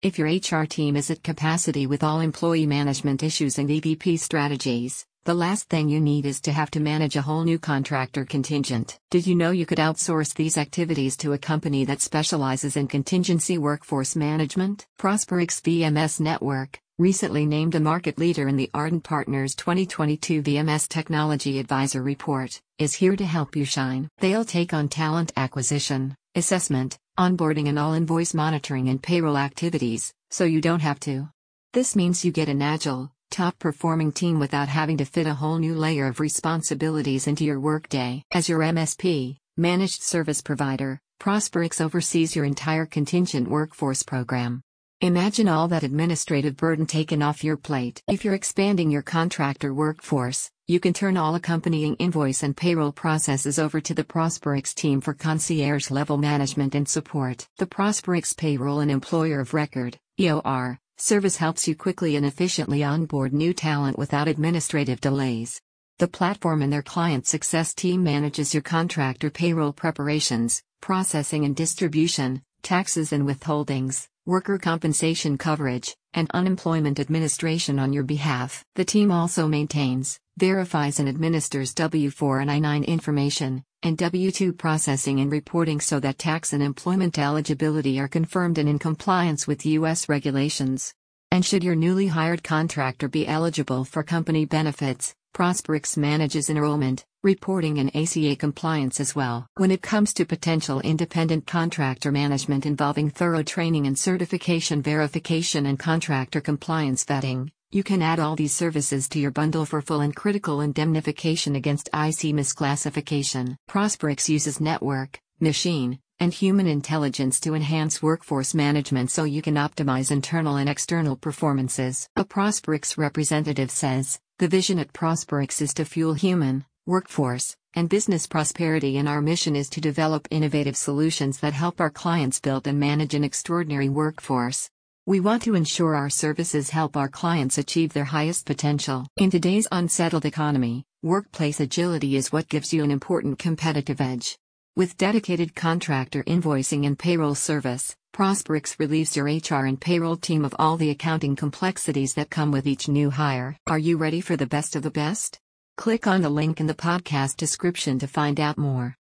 If your HR team is at capacity with all employee management issues and EVP strategies, the last thing you need is to have to manage a whole new contractor contingent. Did you know you could outsource these activities to a company that specializes in contingency workforce management? Prosperix VMS Network, recently named a market leader in the Ardent Partners 2022 VMS Technology Advisor Report, is here to help you shine. They'll take on talent acquisition, assessment, onboarding, and all invoice monitoring and payroll activities, so you don't have to. This means you get an agile, top performing team without having to fit a whole new layer of responsibilities into your workday. As your MSP, managed service provider, Prosperix oversees your entire contingent workforce program. Imagine all that administrative burden taken off your plate. If you're expanding your contractor workforce, you can turn all accompanying invoice and payroll processes over to the Prosperix team for concierge level management and support. The Prosperix Payroll and Employer of Record, EOR, Service helps you quickly and efficiently onboard new talent without administrative delays. The platform and their client success team manages your contractor payroll preparations, processing and distribution, taxes and withholdings, worker compensation coverage, and unemployment administration on your behalf. The team also maintains, verifies, and administers W 4 and I 9 information, and W 2 processing and reporting so that tax and employment eligibility are confirmed and in compliance with U.S. regulations. And should your newly hired contractor be eligible for company benefits, Prosperix manages enrollment, reporting, and ACA compliance as well. When it comes to potential independent contractor management involving thorough training and certification verification and contractor compliance vetting, you can add all these services to your bundle for full and critical indemnification against IC misclassification. Prosperix uses network, machine, and human intelligence to enhance workforce management so you can optimize internal and external performances. A Prosperix representative says The vision at Prosperix is to fuel human, workforce, and business prosperity, and our mission is to develop innovative solutions that help our clients build and manage an extraordinary workforce. We want to ensure our services help our clients achieve their highest potential. In today's unsettled economy, workplace agility is what gives you an important competitive edge. With dedicated contractor invoicing and payroll service, Prosperix relieves your HR and payroll team of all the accounting complexities that come with each new hire. Are you ready for the best of the best? Click on the link in the podcast description to find out more.